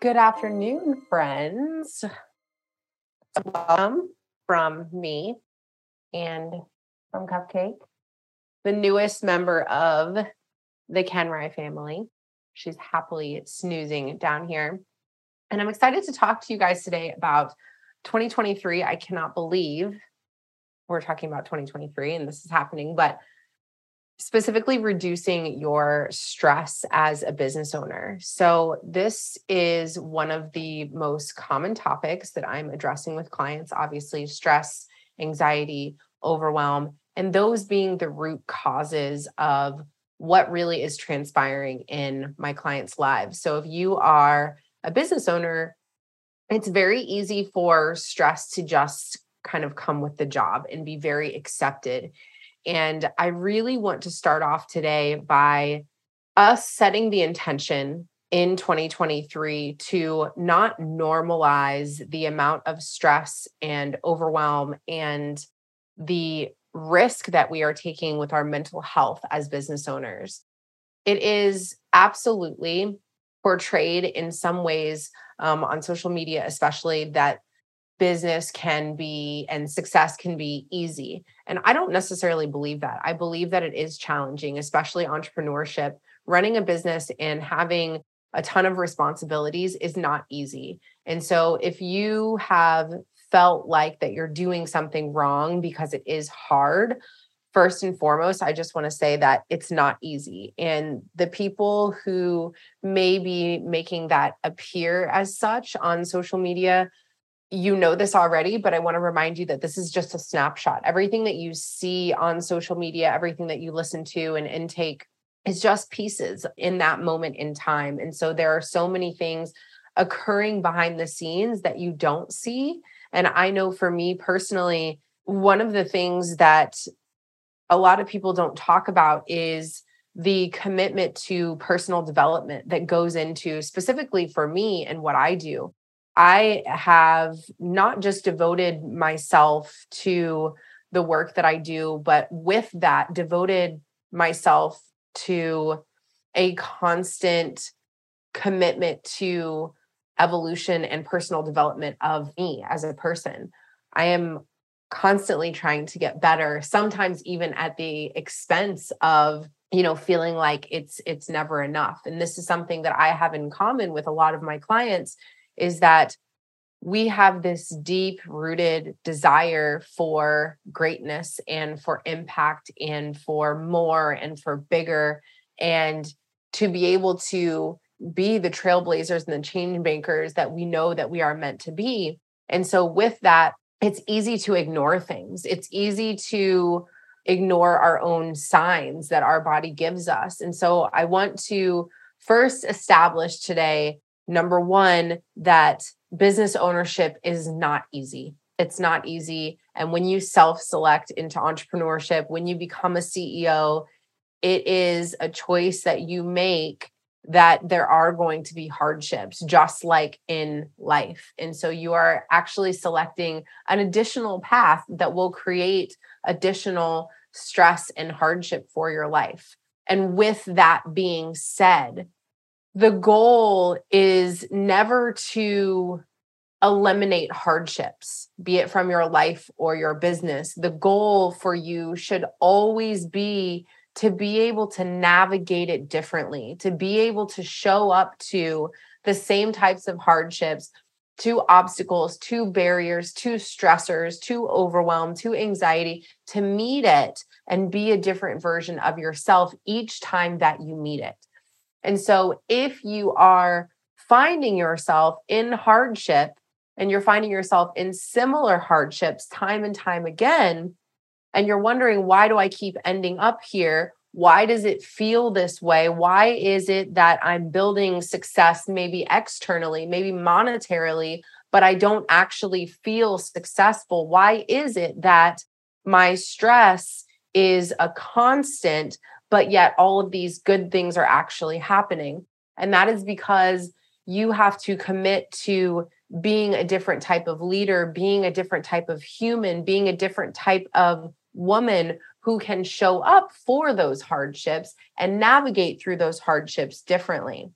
Good afternoon, friends. Welcome from me and from Cupcake, the newest member of the Koenreich family. She's happily snoozing down here. And I'm excited to talk to you guys today about 2023. I cannot believe we're talking about 2023 and this is happening, but specifically reducing your stress as a business owner. So, this is one of the most common topics that I'm addressing with clients obviously, stress, anxiety, overwhelm, and those being the root causes of what really is transpiring in my clients' lives. So, if you are a business owner, it's very easy for stress to just kind of come with the job and be very accepted and I really want to start off today by us setting the intention in 2023 to not normalize the amount of stress and overwhelm and the risk that we are taking with our mental health as business owners. It is absolutely portrayed in some ways um, on social media, especially that business can be and success can be easy. And I don't necessarily believe that. I believe that it is challenging, especially entrepreneurship. Running a business and having a ton of responsibilities is not easy. And so if you have felt like that you're doing something wrong because it is hard, first and foremost, I just want to say that it's not easy. And the people who may be making that appear as such on social media, you know this already, but I want to remind you that this is just a snapshot. Everything that you see on social media, everything that you listen to and intake is just pieces in that moment in time. And so there are so many things occurring behind the scenes that you don't see. And I know for me personally, one of the things that a lot of people don't talk about is the commitment to personal development that goes into specifically for me and what I do. I have not just devoted myself to the work that I do, but with that, devoted myself to a constant commitment to evolution and personal development of me as a person. I am constantly trying to get better, sometimes even at the expense of you know feeling like it's it's never enough and this is something that i have in common with a lot of my clients is that we have this deep rooted desire for greatness and for impact and for more and for bigger and to be able to be the trailblazers and the change makers that we know that we are meant to be. And so with that it's easy to ignore things. It's easy to ignore our own signs that our body gives us. And so i want to first establish today number one, that business ownership is not easy. It's not easy. And when you self select into entrepreneurship, when you become a CEO, it is a choice that you make that there are going to be hardships, just like in life. And so you are actually selecting an additional path that will create additional stress and hardship for your life. And with that being said, the goal is never to eliminate hardships, be it from your life or your business. The goal for you should always be to be able to navigate it differently, to be able to show up to the same types of hardships, to obstacles, to barriers, to stressors, to overwhelm, to anxiety, to meet it and be a different version of yourself each time that you meet it. And so if you are finding yourself in hardship and you're finding yourself in similar hardships time and time again, and you're wondering, why do I keep ending up here? why does it feel this way? Why is it that I'm building success maybe externally, maybe monetarily, but I don't actually feel successful? Why is it that my stress is a constant, but yet all of these good things are actually happening? And that is because you have to commit to being a different type of leader, being a different type of human, being a different type of woman who can show up for those hardships and navigate through those hardships differently.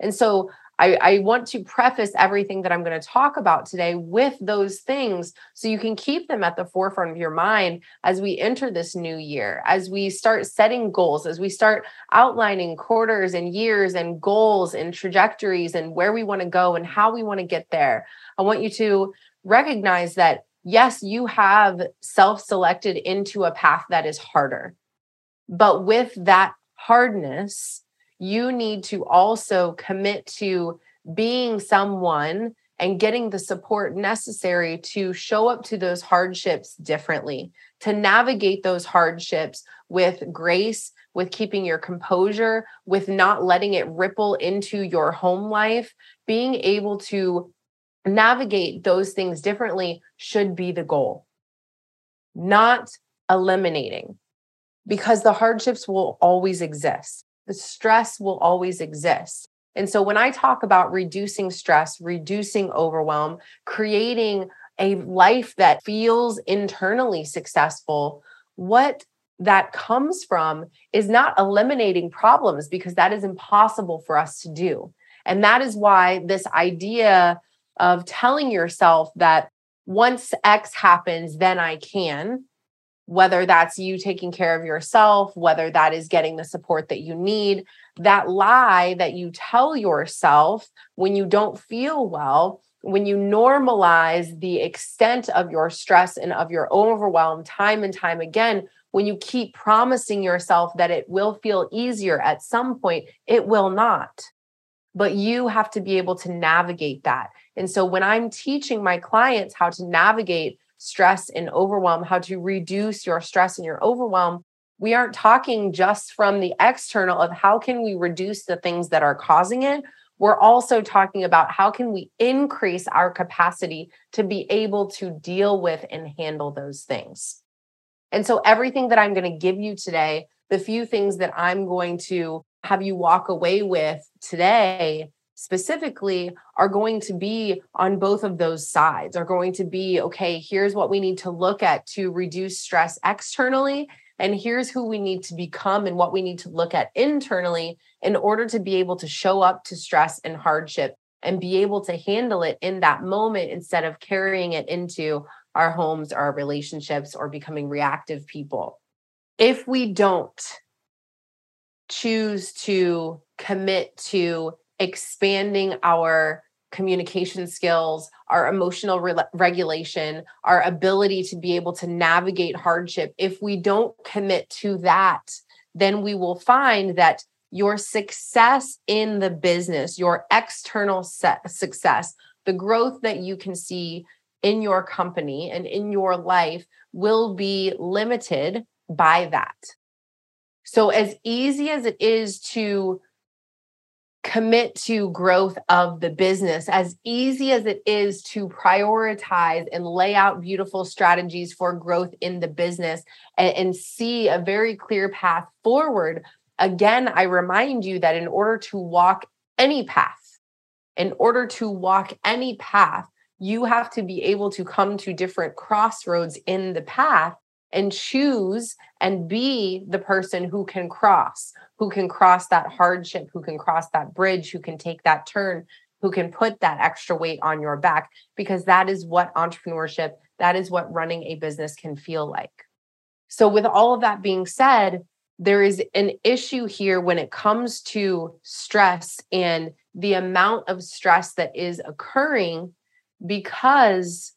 And so I, I, want to preface everything that I'm going to talk about today with those things so you can keep them at the forefront of your mind as we enter this new year, as we start setting goals, as we start outlining quarters and years and goals and trajectories and where we want to go and how we want to get there. I want you to recognize that yes, you have self selected into a path that is harder. But with that hardness, you need to also commit to being someone and getting the support necessary to show up to those hardships differently, to navigate those hardships with grace, with keeping your composure, with not letting it ripple into your home life, being able to navigate those things differently should be the goal, not eliminating, because the hardships will always exist. The stress will always exist. And so when I talk about reducing stress, reducing overwhelm, creating a life that feels internally successful, what that comes from is not eliminating problems because that is impossible for us to do. And that is why this idea of telling yourself that once X happens, then I can, whether that's you taking care of yourself, whether that is getting the support that you need, that lie that you tell yourself when you don't feel well, when you normalize the extent of your stress and of your overwhelm time and time again, when you keep promising yourself that it will feel easier at some point, it will not. But you have to be able to navigate that. And so when I'm teaching my clients how to navigate stress and overwhelm, how to reduce your stress and your overwhelm, we aren't talking just from the external of how can we reduce the things that are causing it. We're also talking about how can we increase our capacity to be able to deal with and handle those things. And so everything that I'm going to give you today, the few things that I'm going to have you walk away with today specifically are going to be on both of those sides are going to be okay here's what we need to look at to reduce stress externally and here's who we need to become and what we need to look at internally in order to be able to show up to stress and hardship and be able to handle it in that moment instead of carrying it into our homes our relationships or becoming reactive people. If we don't choose to commit to expanding our communication skills, our emotional re- regulation, our ability to be able to navigate hardship, if we don't commit to that, then we will find that your success in the business, your external success, the growth that you can see in your company and in your life will be limited by that. So, as easy as it is to commit to growth of the business. As easy as it is to prioritize and lay out beautiful strategies for growth in the business and, and, see a very clear path forward again i remind you that in order to walk any path in order to walk any path you have to be able to come to different crossroads in the path and choose and be the person who can cross, who can cross that hardship, who can cross that bridge, who can take that turn, who can put that extra weight on your back, because that is what entrepreneurship, that is what running a business can feel like. So, with all of that being said, there is an issue here when it comes to stress and the amount of stress that is occurring because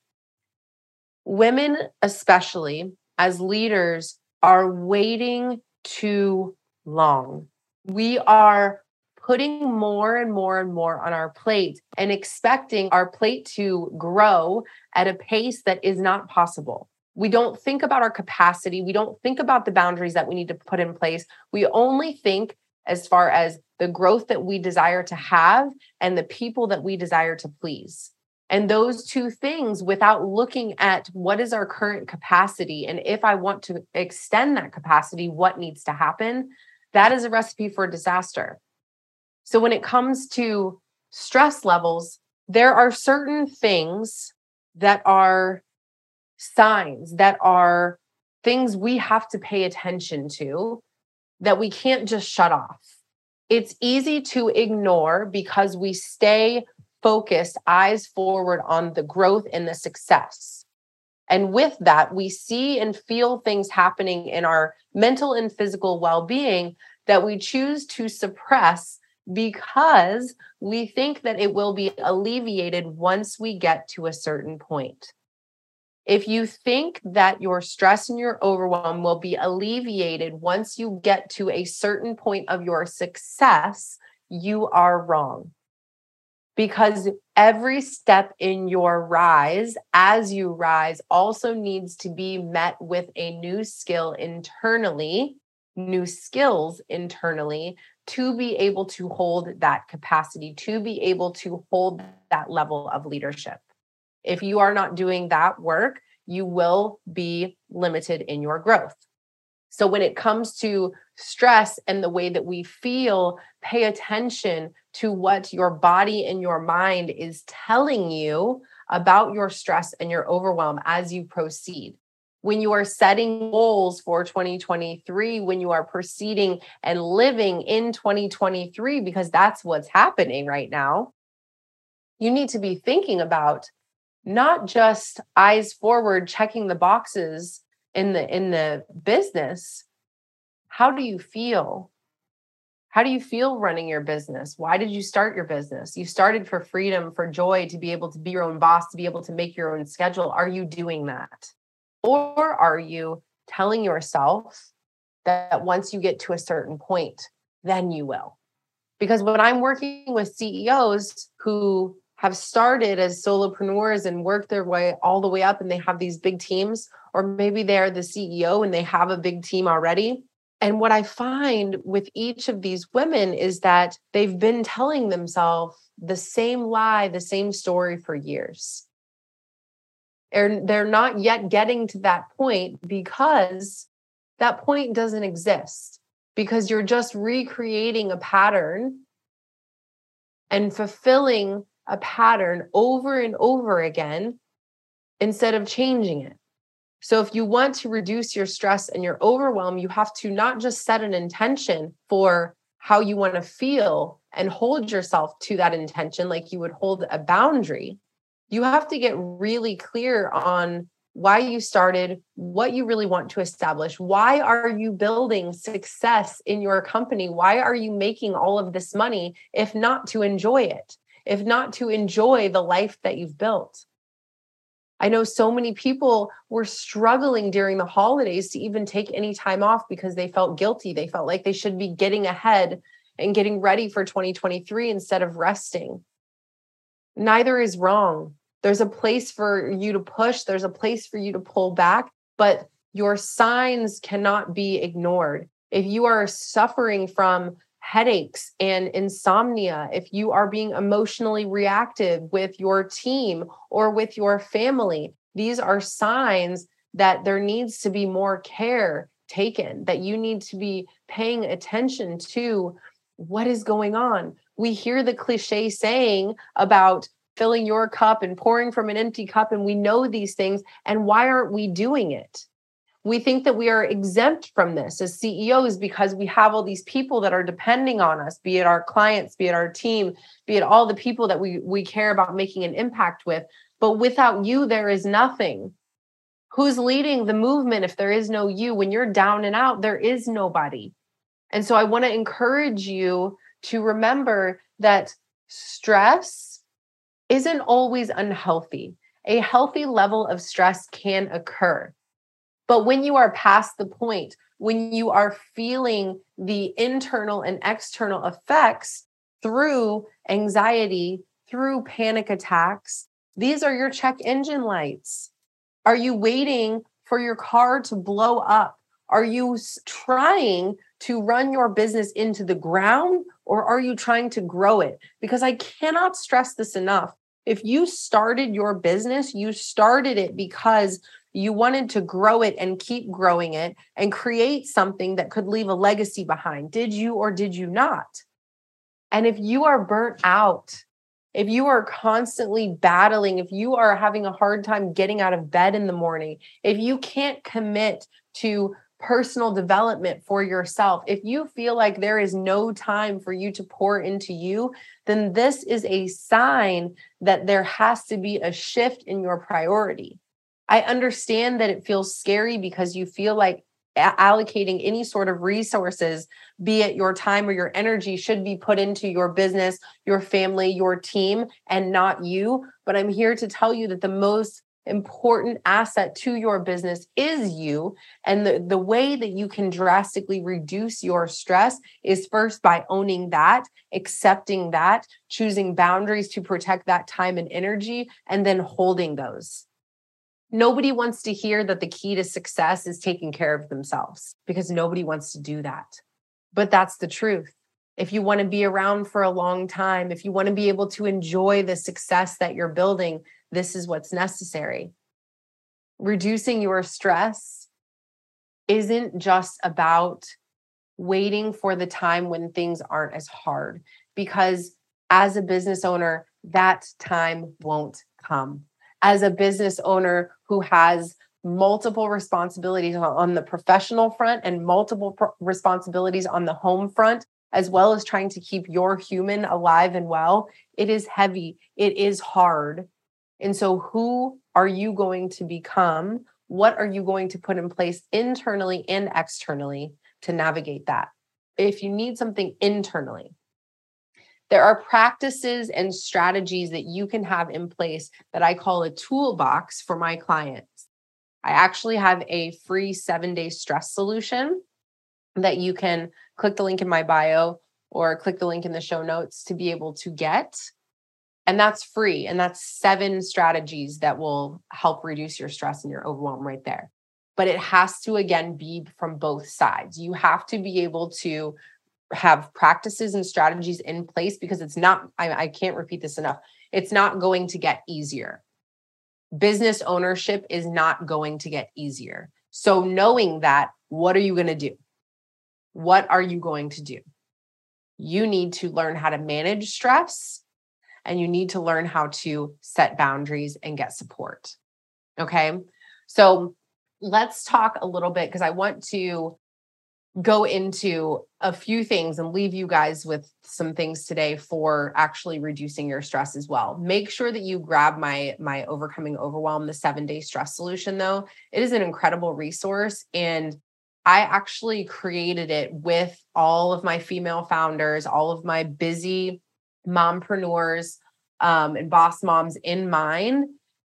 women, especially, as leaders are waiting too long. We are putting more and more and more on our plate and expecting our plate to grow at a pace that is not possible. We don't think about our capacity. We don't think about the boundaries that we need to put in place. We only think as far as the growth that we desire to have and the people that we desire to please. And those two things, without looking at what is our current capacity and if I want to extend that capacity, what needs to happen, that is a recipe for disaster. So when it comes to stress levels, there are certain things that are signs, that are things we have to pay attention to that we can't just shut off. It's easy to ignore because we stay focused, eyes forward on the growth and the success. And with that, we see and feel things happening in our mental and physical well being that we choose to suppress because we think that it will be alleviated once we get to a certain point. If you think that your stress and your overwhelm will be alleviated once you get to a certain point of your success, you are wrong because every step in your rise as you rise also needs to be met with a new skill internally, new skills internally to be able to hold that capacity, to be able to hold that level of leadership. If you are not doing that work, you will be limited in your growth. So, when it comes to stress and the way that we feel, pay attention to what your body and your mind is telling you about your stress and your overwhelm as you proceed. When you are setting goals for 2023, when you are proceeding and living in 2023, because that's what's happening right now, you need to be thinking about not just eyes forward checking the boxes in the in the business how do you feel? How do you feel running your business? Why did you start your business? You started for freedom for joy to be able to be your own boss to be able to make your own schedule. Are you doing that? Or are you telling yourself that once you get to a certain point then you will? Because when i'm working with ceos who have started as solopreneurs and worked their way all the way up and they have these big teams or maybe they're the CEO and they have a big team already. And what I find with each of these women is that they've been telling themselves the same lie, the same story for years. And they're not yet getting to that point because that point doesn't exist, because you're just recreating a pattern and fulfilling a pattern over and over again instead of changing it. So, if you want to reduce your stress and your overwhelm, you have to not just set an intention for how you want to feel and hold yourself to that intention like you would hold a boundary. You have to get really clear on why you started, what you really want to establish. Why are you building success in your company? Why are you making all of this money if not to enjoy it, if not to enjoy the life that you've built? I know so many people were struggling during the holidays to even take any time off because they felt guilty. They felt like they should be getting ahead and getting ready for 2023 instead of resting. Neither is wrong. There's a place for you to push, there's a place for you to pull back, but your signs cannot be ignored. If you are suffering from headaches and insomnia, if you are being emotionally reactive with your team or with your family, these are signs that there needs to be more care taken, that you need to be paying attention to what is going on. We hear the cliche saying about filling your cup and pouring from an empty cup, and we know these things. And why aren't we doing it? We think that we are exempt from this as CEOs because we have all these people that are depending on us, be it our clients, be it our team, be it all the people that we we care about making an impact with. But without you, there is nothing. Who's leading the movement if there is no you? When you're down and out, there is nobody. And so I want to encourage you to remember that stress isn't always unhealthy. A healthy level of stress can occur but when you are past the point, when you are feeling the internal and external effects through anxiety, through panic attacks, these are your check engine lights. Are you waiting for your car to blow up? Are you trying to run your business into the ground or are you trying to grow it? Because I cannot stress this enough. If you started your business, you started it because you wanted to grow it and keep growing it and create something that could leave a legacy behind. Did you or did you not? And if you are burnt out, if you are constantly battling, if you are having a hard time getting out of bed in the morning, if you can't commit to personal development for yourself, if you feel like there is no time for you to pour into you, then this is a sign that there has to be a shift in your priority. I understand that it feels scary because you feel like allocating any sort of resources, be it your time or your energy, should be put into your business, your family, your team, and not you. But I'm here to tell you that the most important asset to your business is you. And the, the way that you can drastically reduce your stress is first by owning that, accepting that, choosing boundaries to protect that time and energy, and then holding those. Nobody wants to hear that the key to success is taking care of themselves because nobody wants to do that. But that's the truth. If you want to be around for a long time, if you want to be able to enjoy the success that you're building, this is what's necessary. Reducing your stress isn't just about waiting for the time when things aren't as hard, because as a business owner, that time won't come. As a business owner who has multiple responsibilities on the professional front and multiple responsibilities on the home front, as well as trying to keep your human alive and well, it is heavy, it is hard. And so, who are you going to become? What are you going to put in place internally and externally to navigate that? If you need something internally, there are practices and strategies that you can have in place that I call a toolbox for my clients. I actually have a free seven day stress solution that you can click the link in my bio or click the link in the show notes to be able to get. And that's free. And that's seven strategies that will help reduce your stress and your overwhelm right there. But it has to, again, be from both sides. You have to be able to have practices and strategies in place because it's not, I, I can't repeat this enough. It's not going to get easier. Business ownership is not going to get easier. So, knowing that, what are you going to do? What are you going to do? You need to learn how to manage stress and you need to learn how to set boundaries and get support. Okay. So let's talk a little bit because I want to go into a few things and leave you guys with some things today for actually reducing your stress as well. Make sure that you grab my my overcoming overwhelm the 7-day stress solution though. It is an incredible resource and I actually created it with all of my female founders, all of my busy mompreneurs um, and boss moms in mind,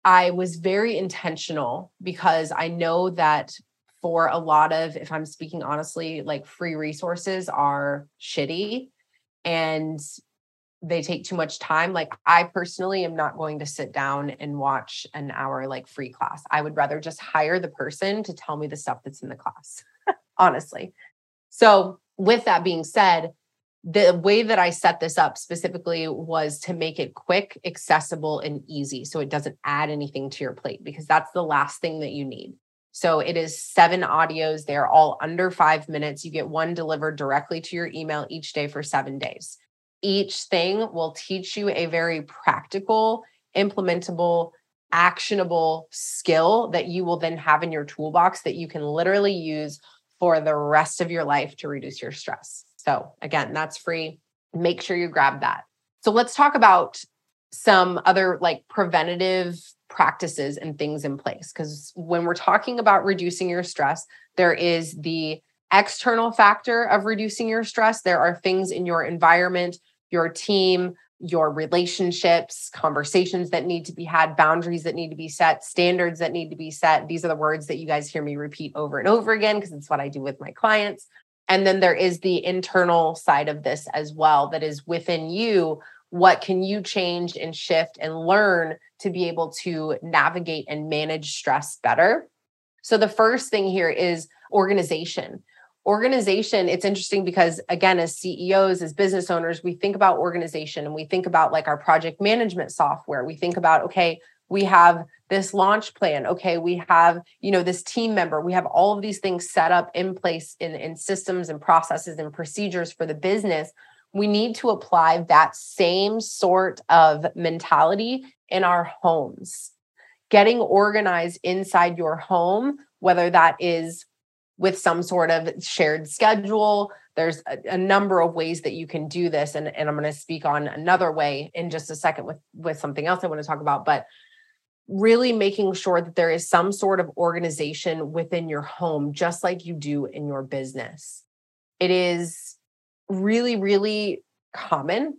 I was very intentional because I know that for a lot of, if I'm speaking honestly, like free resources are shitty and they take too much time. Like I personally am not going to sit down and watch an hour like free class. I would rather just hire the person to tell me the stuff that's in the class, honestly. So, with that being said, the way that I set this up specifically was to make it quick, accessible, and easy. So it doesn't add anything to your plate because that's the last thing that you need. So it is seven audios. They're all under five minutes. You get one delivered directly to your email each day for seven days. Each thing will teach you a very practical, implementable, actionable skill that you will then have in your toolbox that you can literally use for the rest of your life to reduce your stress. So, again, that's free. Make sure you grab that. So, let's talk about some other like preventative practices and things in place. Because when we're talking about reducing your stress, there is the external factor of reducing your stress. There are things in your environment, your team, your relationships, conversations that need to be had, boundaries that need to be set, standards that need to be set. These are the words that you guys hear me repeat over and over again because it's what I do with my clients. And then there is the internal side of this as well that is within you. What can you change and shift and learn to be able to navigate and manage stress better? So the first thing here is organization. Organization, it's interesting because again, as CEOs, as business owners, we think about organization and we think about like our project management software. We think about, okay, we have this launch plan okay we have you know this team member we have all of these things set up in place in, in systems and processes and procedures for the business we need to apply that same sort of mentality in our homes getting organized inside your home whether that is with some sort of shared schedule there's a, a, number of ways that you can do this and, and i'm going to speak on another way in just a second with with something else i want to talk about but really making sure that there is some sort of organization within your home, just like you do in your business. It is really, really common,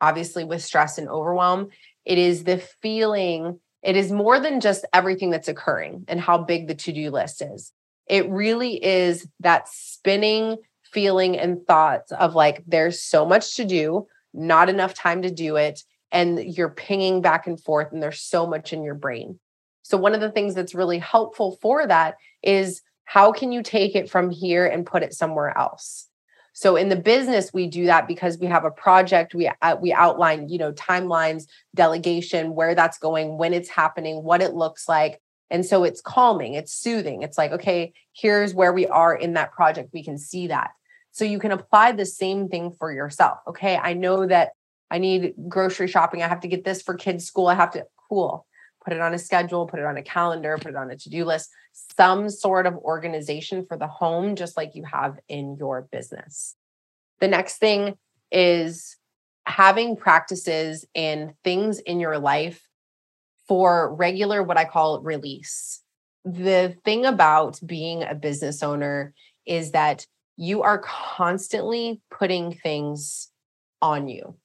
obviously, with stress and overwhelm. It is the feeling, it is more than just everything that's occurring and how big the to do list is. It really is that spinning feeling and thoughts of like, there's so much to do, not enough time to do it and you're pinging back and forth and there's so much in your brain. So one of the things that's really helpful for that is how can you take it from here and put it somewhere else? So in the business we do that because we have a project we uh, we outline, you know, timelines, delegation, where that's going, when it's happening, what it looks like. And so it's calming, it's soothing. It's like, okay, here's where we are in that project. We can see that. So you can apply the same thing for yourself. Okay, I know that I need grocery shopping. I have to get this for kids' school. I have to, cool. Put it on a schedule, put it on a calendar, put it on a to do list, some sort of organization for the home, just like you have in your business. The next thing is having practices and things in your life for regular, what I call release. The thing about being a business owner is that you are constantly putting things on you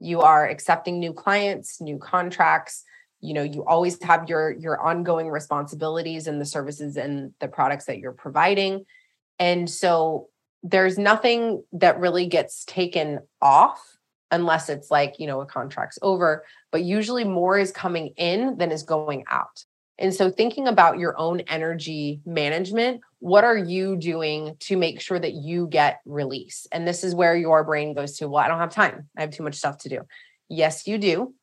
you are accepting new clients new contracts you know you always have your your ongoing responsibilities and the services and the products that you're providing and so there's nothing that really gets taken off unless it's like you know a contract's over but usually more is coming in than is going out and so, thinking about your own energy management, what are you doing to make sure that you get release? And this is where your brain goes to, well, I don't have time. I have too much stuff to do. Yes, you do.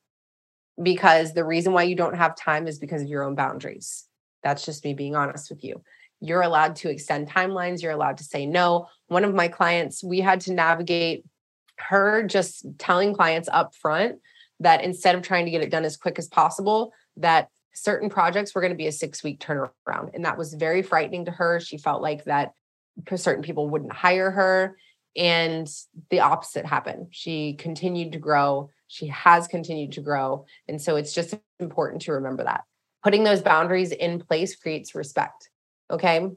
Because the reason why you don't have time is because of your own boundaries. That's just me being honest with you. You're allowed to extend timelines, you're allowed to say no. One of my clients, we had to navigate her just telling clients up front that instead of trying to get it done as quick as possible, that certain projects were going to be a six week turnaround. And that was very frightening to her. She felt like that certain people wouldn't hire her. And the opposite happened. She continued to grow. She has continued to grow. And so it's just important to remember that. Putting those boundaries in place creates respect. Okay.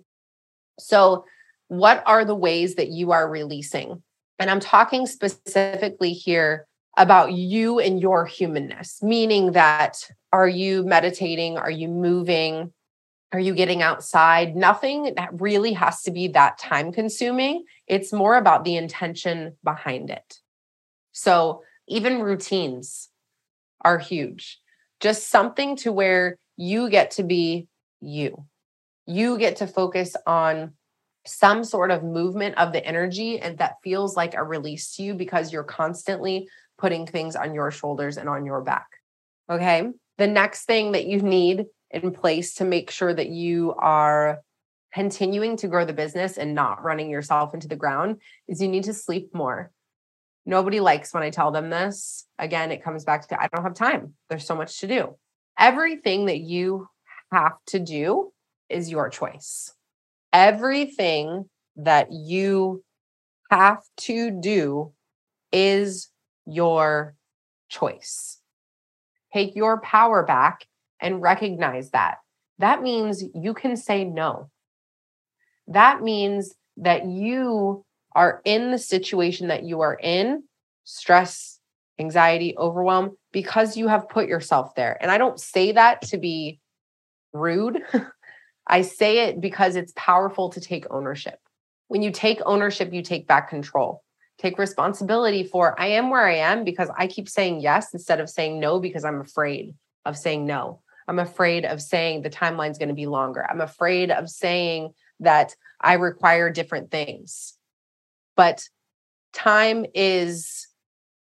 So, what are the ways that you are releasing? And I'm talking specifically here about you and your humanness, meaning that are you meditating? Are you moving? Are you getting outside? Nothing that really has to be that time consuming. It's more about the intention behind it. So, even routines are huge. Just something to where you get to be you. You get to focus on some sort of movement of the energy and that feels like a release to you because you're constantly putting things on your shoulders and on your back. Okay. The next thing that you need in place to make sure that you are continuing to grow the business and not running yourself into the ground is you need to sleep more. Nobody likes when I tell them this. Again, it comes back to I don't have time. There's so much to do. Everything that you have to do is your choice. Everything that you have to do is your choice. Take your power back and recognize that. That means you can say no. That means that you are in the situation that you are in, stress, anxiety, overwhelm, because you have put yourself there. And I don't say that to be rude. I say it because it's powerful to take ownership. When you take ownership, you take back control take responsibility for I am where I am because I keep saying yes instead of saying no because I'm afraid of saying no. I'm afraid of saying the timeline's going to be longer. I'm afraid of saying that I require different things. But time is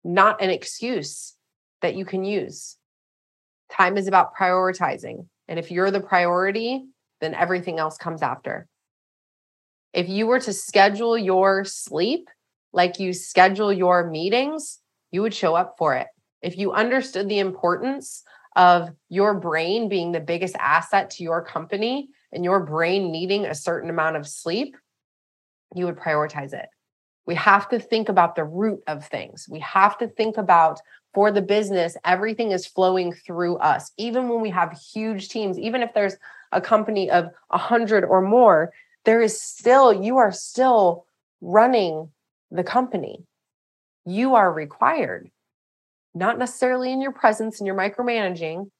not an excuse that you can use. Time is about prioritizing. And if you're the priority, then everything else comes after. If you were to schedule your sleep like you schedule your meetings, you would show up for it. If you understood the importance of your brain being the biggest asset to your company and your brain needing a certain amount of sleep, you would prioritize it. We have to think about the root of things. We have to think about for the business, everything is flowing through us. Even when we have huge teams, even if there's a company of a hundred or more, there is still, you are still running the company. You are required, not necessarily in your presence and your micromanaging,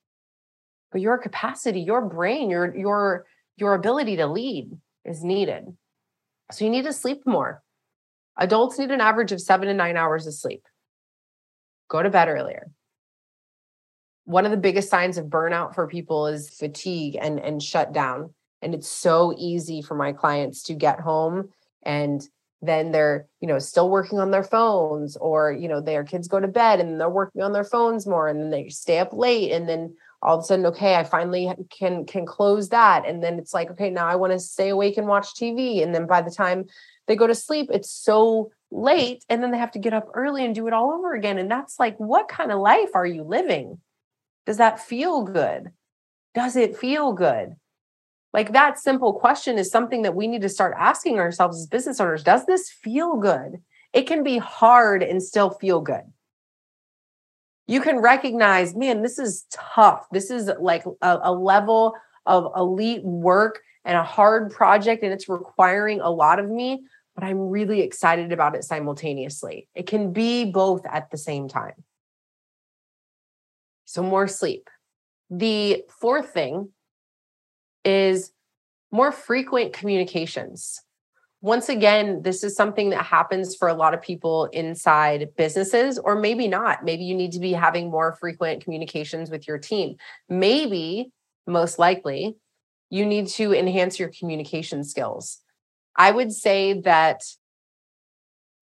but your capacity, your brain, your your your ability to lead is needed. So you need to sleep more. Adults need an average of seven to nine hours of sleep. Go to bed earlier. One of the biggest signs of burnout for people is fatigue and, and shut down. And it's so easy for my clients to get home and then they're you know still working on their phones or you know their kids go to bed and they're working on their phones more and then they stay up late and then all of a sudden okay i finally can can close that. And then it's like okay now i want to stay awake and watch tv and then by the time they go to sleep it's so late and then they have to get up early and do it all over again. And that's like what kind of life are you living? Does that feel good? Does it feel good? Like that simple question is something that we need to start asking ourselves as business owners. Does this feel good? It can be hard and still feel good. You can recognize, man, this is tough. This is like a, a level of elite work and a hard project, and it's requiring a lot of me, but I'm really excited about it simultaneously. It can be both at the same time. So, more sleep. The fourth thing is more frequent communications. Once again, this is something that happens for a lot of people inside businesses, or maybe not. Maybe you need to be having more frequent communications with your team. Maybe, most likely, you need to enhance your communication skills. I would say that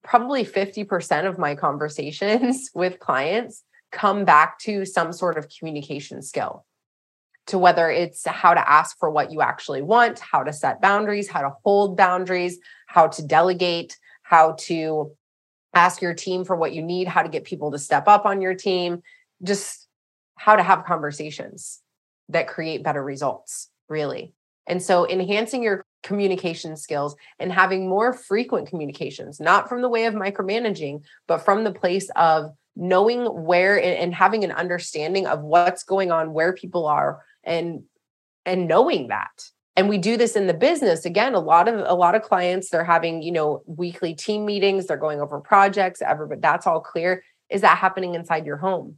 probably 50% of my conversations with clients come back to some sort of communication skill to whether it's how to ask for what you actually want, how to set boundaries, how to hold boundaries, how to delegate, how to ask your team for what you need, how to get people to step up on your team, just how to have conversations that create better results, really. And so enhancing your communication skills and having more frequent communications, not from the way of micromanaging, but from the place of knowing where and having an understanding of what's going on, where people are, and and knowing that. And we do this in the business. Again a lot of a lot of clients they're having you know weekly team meetings they're going over projects everybody that's all clear. Is that happening inside your home?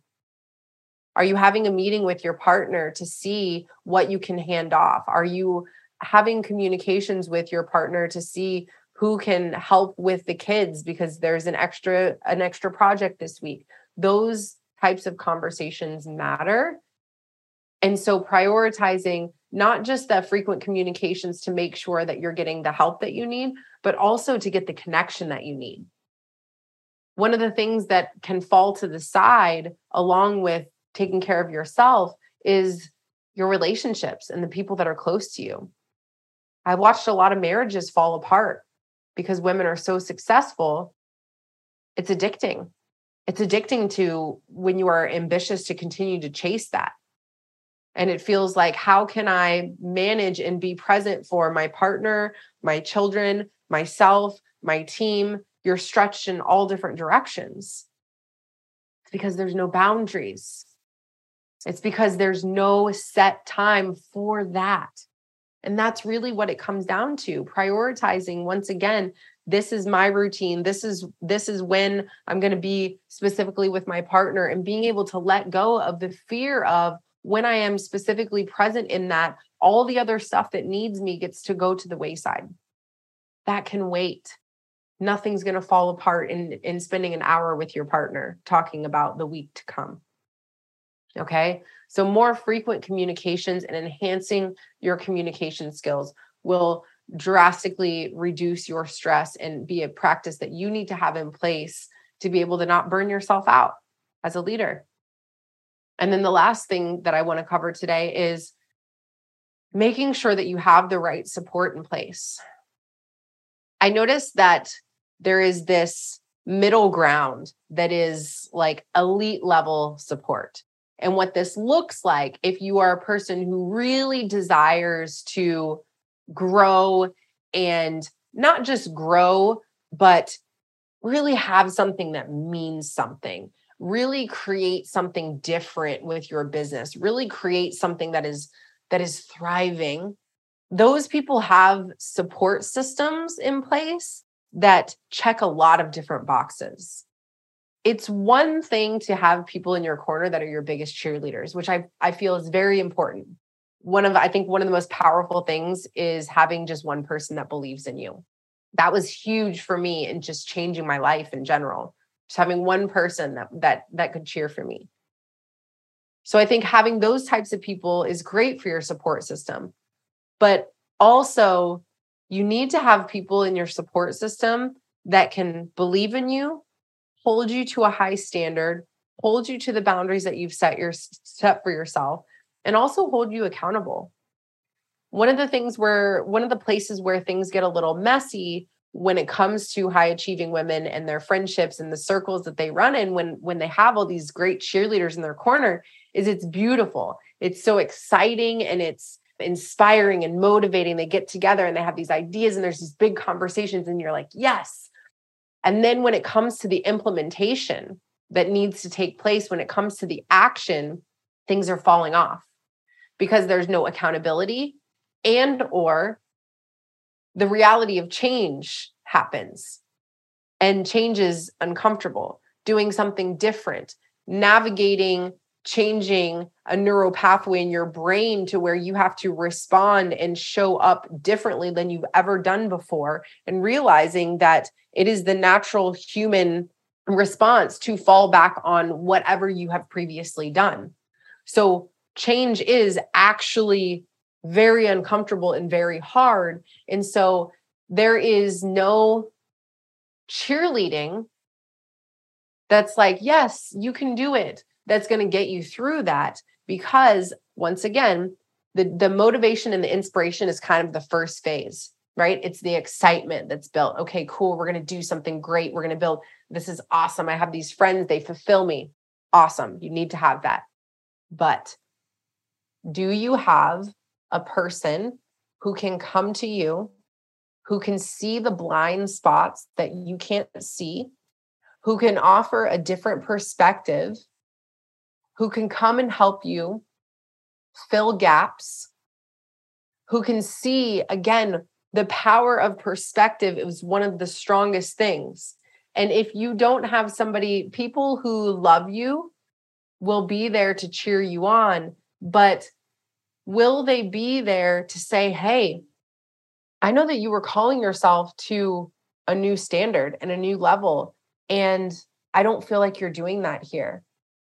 Are you having a meeting with your partner to see what you can hand off? Are you having communications with your partner to see who can help with the kids because there's an extra an extra project this week those types of conversations matter and so prioritizing not just the frequent communications to make sure that you're getting the help that you need, but also to get the connection that you need. One of the things that can fall to the side along with taking care of yourself is your relationships and the people that are close to you. I watched a lot of marriages fall apart because women are so successful. It's addicting. It's addicting to when you are ambitious to continue to chase that and it feels like how can i manage and be present for my partner my children myself my team you're stretched in all different directions it's because there's no boundaries it's because there's no set time for that and that's really what it comes down to prioritizing once again this is my routine this is this is when i'm going to be specifically with my partner and being able to let go of the fear of when I am specifically present in that, all the other stuff that needs me gets to go to the wayside. That can wait. Nothing's going to fall apart in, in spending an hour with your partner talking about the week to come. Okay. So, more frequent communications and enhancing your communication skills will drastically reduce your stress and be a practice that you need to have in place to be able to not burn yourself out as a leader. And then the last thing that I want to cover today is making sure that you have the right support in place. I noticed that there is this middle ground that is like elite level support. And what this looks like if you are a person who really desires to grow and not just grow, but really have something that means something, really create something different with your business, really create something that is that is thriving. Those people have support systems in place that check a lot of different boxes. It's one thing to have people in your corner that are your biggest cheerleaders, which I, I feel is very important. One of, I think, one of the most powerful things is having just one person that believes in you. That was huge for me and just changing my life in general. Just having one person that that that could cheer for me. So I think having those types of people is great for your support system. But also you need to have people in your support system that can believe in you, hold you to a high standard, hold you to the boundaries that you've set your set for yourself, and also hold you accountable. One of the things where one of the places where things get a little messy when it comes to high achieving women and their friendships and the circles that they run in when when they have all these great cheerleaders in their corner is it's beautiful. It's so exciting and it's inspiring and motivating. They get together and they have these ideas and there's these big conversations, and you're like, yes. And then when it comes to the implementation that needs to take place, when it comes to the action, things are falling off because there's no accountability and or the reality of change happens and change is uncomfortable. Doing something different navigating changing a neural pathway in your brain to where you have to respond and show up differently than you've ever done before and realizing that it is the natural human response to fall back on whatever you have previously done. So change is actually very uncomfortable and very hard. And so there is no cheerleading that's like yes you can do it that's going to get you through that because once again the the motivation and the inspiration is kind of the first phase right? It's the excitement that's built okay cool we're going to do something great we're going to build this is awesome i have these friends they fulfill me. Awesome you need to have that. But do you have a person who can come to you who can see the blind spots that you can't see who can offer a different perspective who can come and help you fill gaps, who can see again the power of perspective is one of the strongest things. And if you don't have somebody, people who love you will be there to cheer you on, but will they be there to say, hey, I know that you were calling yourself to a new standard and a new level, and I don't feel like you're doing that here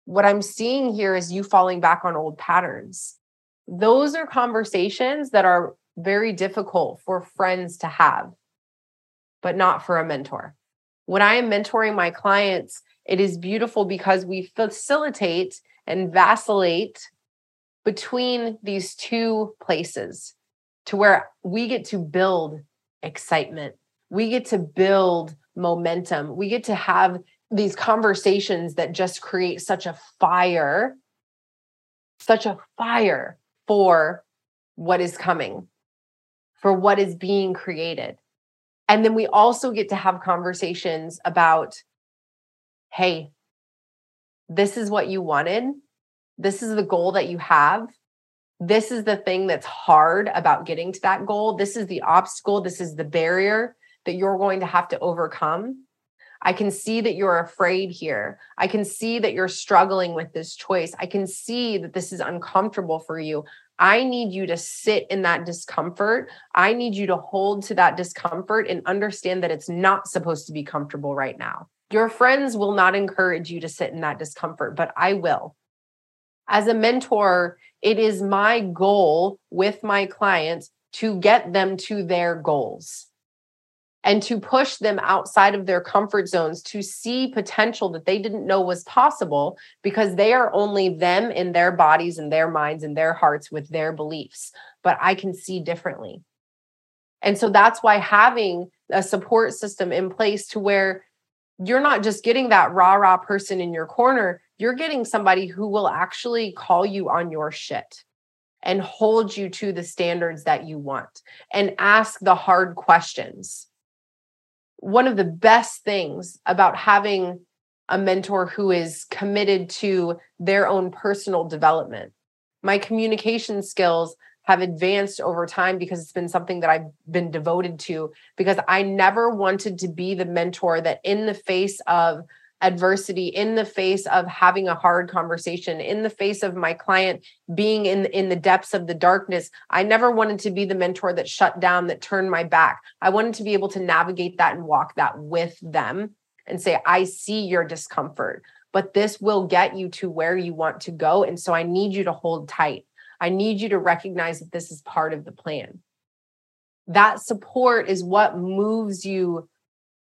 what I'm seeing here is you falling back on old patterns. Those are conversations that are very difficult for friends to have, but not for a mentor. When I am mentoring my clients, it is beautiful because we facilitate and vacillate between these two places to where we get to build excitement. We get to build momentum. We get to have these conversations that just create such a fire, such a fire for what is coming, for what is being created. And then we also get to have conversations about hey, this is what you wanted. This is the goal that you have. This is the thing that's hard about getting to that goal. This is the obstacle. This is the barrier that you're going to have to overcome. I can see that you're afraid here. I can see that you're struggling with this choice. I can see that this is uncomfortable for you. I need you to sit in that discomfort. I need you to hold to that discomfort and understand that it's not supposed to be comfortable right now. Your friends will not encourage you to sit in that discomfort, but I will. As a mentor, it is my goal with my clients to get them to their goals and to push them outside of their comfort zones to see potential that they didn't know was possible because they are only them in their bodies and their minds and their hearts with their beliefs. But I can see differently. And so that's why having a support system in place to where you're not just getting that rah rah person in your corner, you're getting somebody who will actually call you on your shit and hold you to the standards that you want and ask the hard questions. One of the best things about having a mentor who is committed to their own personal development. My communication skills have advanced over time because it's been something that I've been devoted to because I never wanted to be the mentor that in the face of adversity in the face of having a hard conversation in the face of my client being in in the depths of the darkness i never wanted to be the mentor that shut down that turned my back i wanted to be able to navigate that and walk that with them and say i see your discomfort but this will get you to where you want to go and so i need you to hold tight I need you to recognize that this is part of the plan. That support is what moves you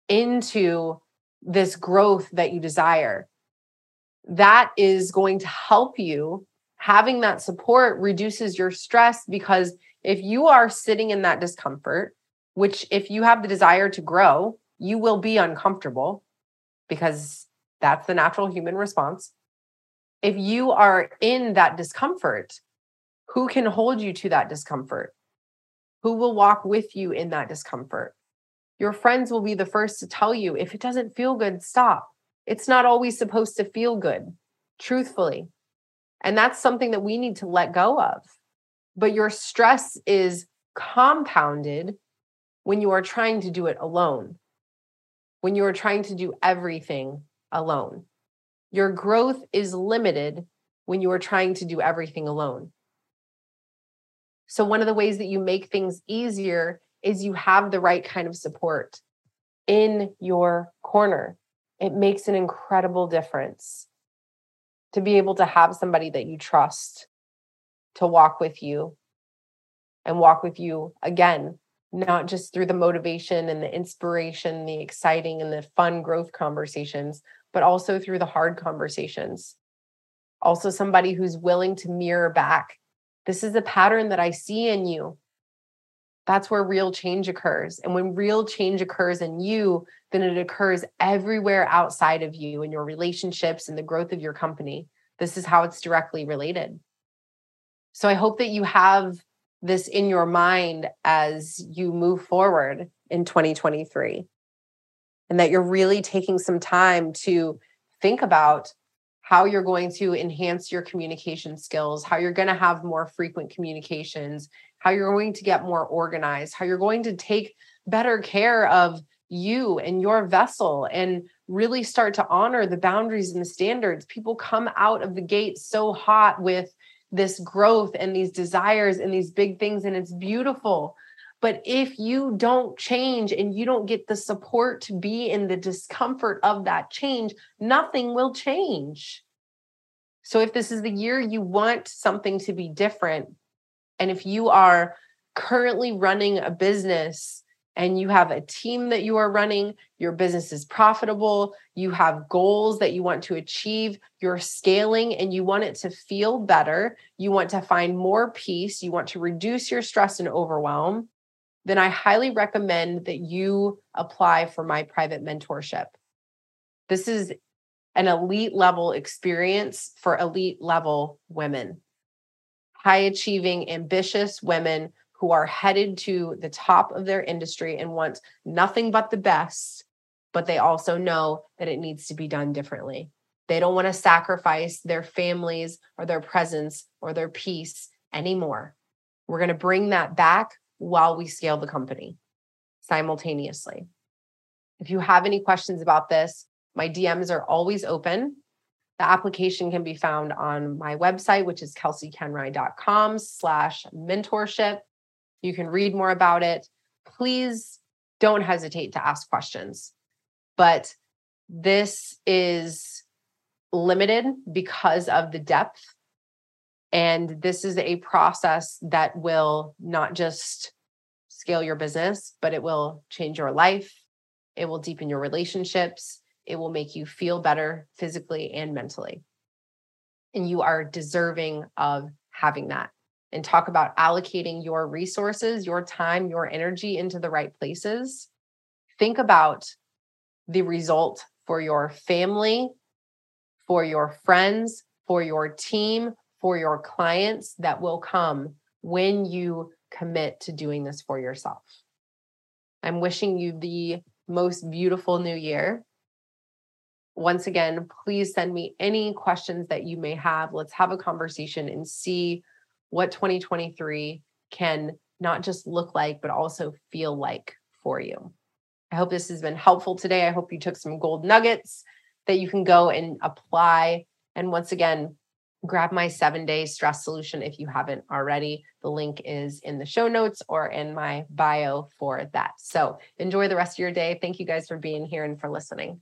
into this growth that you desire. That is going to help you. Having that support reduces your stress because if you are sitting in that discomfort, which if you have the desire to grow, you will be uncomfortable because that's the natural human response. If you are in that discomfort, who can hold you to that discomfort? Who will walk with you in that discomfort? Your friends will be the first to tell you if it doesn't feel good, stop. It's not always supposed to feel good, truthfully. And that's something that we need to let go of. But your stress is compounded when you are trying to do it alone, when you are trying to do everything alone. Your growth is limited when you are trying to do everything alone. So, one of the ways that you make things easier is you have the right kind of support in your corner. It makes an incredible difference to be able to have somebody that you trust to walk with you and walk with you again, not just through the motivation and the inspiration, the exciting and the fun growth conversations, but also through the hard conversations. Also, somebody who's willing to mirror back this is a pattern that I see in you. That's where real change occurs. And when real change occurs in you, then it occurs everywhere outside of you in your relationships and the growth of your company. This is how it's directly related. So I hope that you have this in your mind as you move forward in 2023 and that you're really taking some time to think about how you're going to enhance your communication skills, how you're going to have more frequent communications, how you're going to get more organized, how you're going to take better care of you and your vessel and really start to honor the boundaries and the standards. People come out of the gate so hot with this growth and these desires and these big things, and it's beautiful. But if you don't change and you don't get the support to be in the discomfort of that change, nothing will change. So if this is the year you want something to be different, and if you are currently running a business and you have a team that you are running, your business is profitable, you have goals that you want to achieve, you're scaling and you want it to feel better, you want to find more peace, you want to reduce your stress and overwhelm, then I highly recommend that you apply for my private mentorship. This is an elite level experience for elite level women, high achieving, ambitious women who are headed to the top of their industry and want nothing but the best, but they also know that it needs to be done differently. They don't want to sacrifice their families or their presence or their peace anymore. We're going to bring that back while we scale the company simultaneously. If you have any questions about this, my DMs are always open. The application can be found on my website, which is kelseakoenreich.com slash mentorship. You can read more about it. Please don't hesitate to ask questions. But this is limited because of the depth And this is a process that will not just scale your business, but it will change your life. It will deepen your relationships. It will make you feel better physically and mentally. And you are deserving of having that. And talk about allocating your resources, your time, your energy into the right places. Think about the result for your family, for your friends, for your team, for your clients that will come when you commit to doing this for yourself. I'm wishing you the most beautiful new year. Once again, please send me any questions that you may have. Let's have a conversation and see what 2023 can not just look like, but also feel like for you. I hope this has been helpful today. I hope you took some gold nuggets that you can go and apply. And once again, grab my seven day stress solution if you haven't already. The link is in the show notes or in my bio for that. So enjoy the rest of your day. Thank you guys for being here and for listening.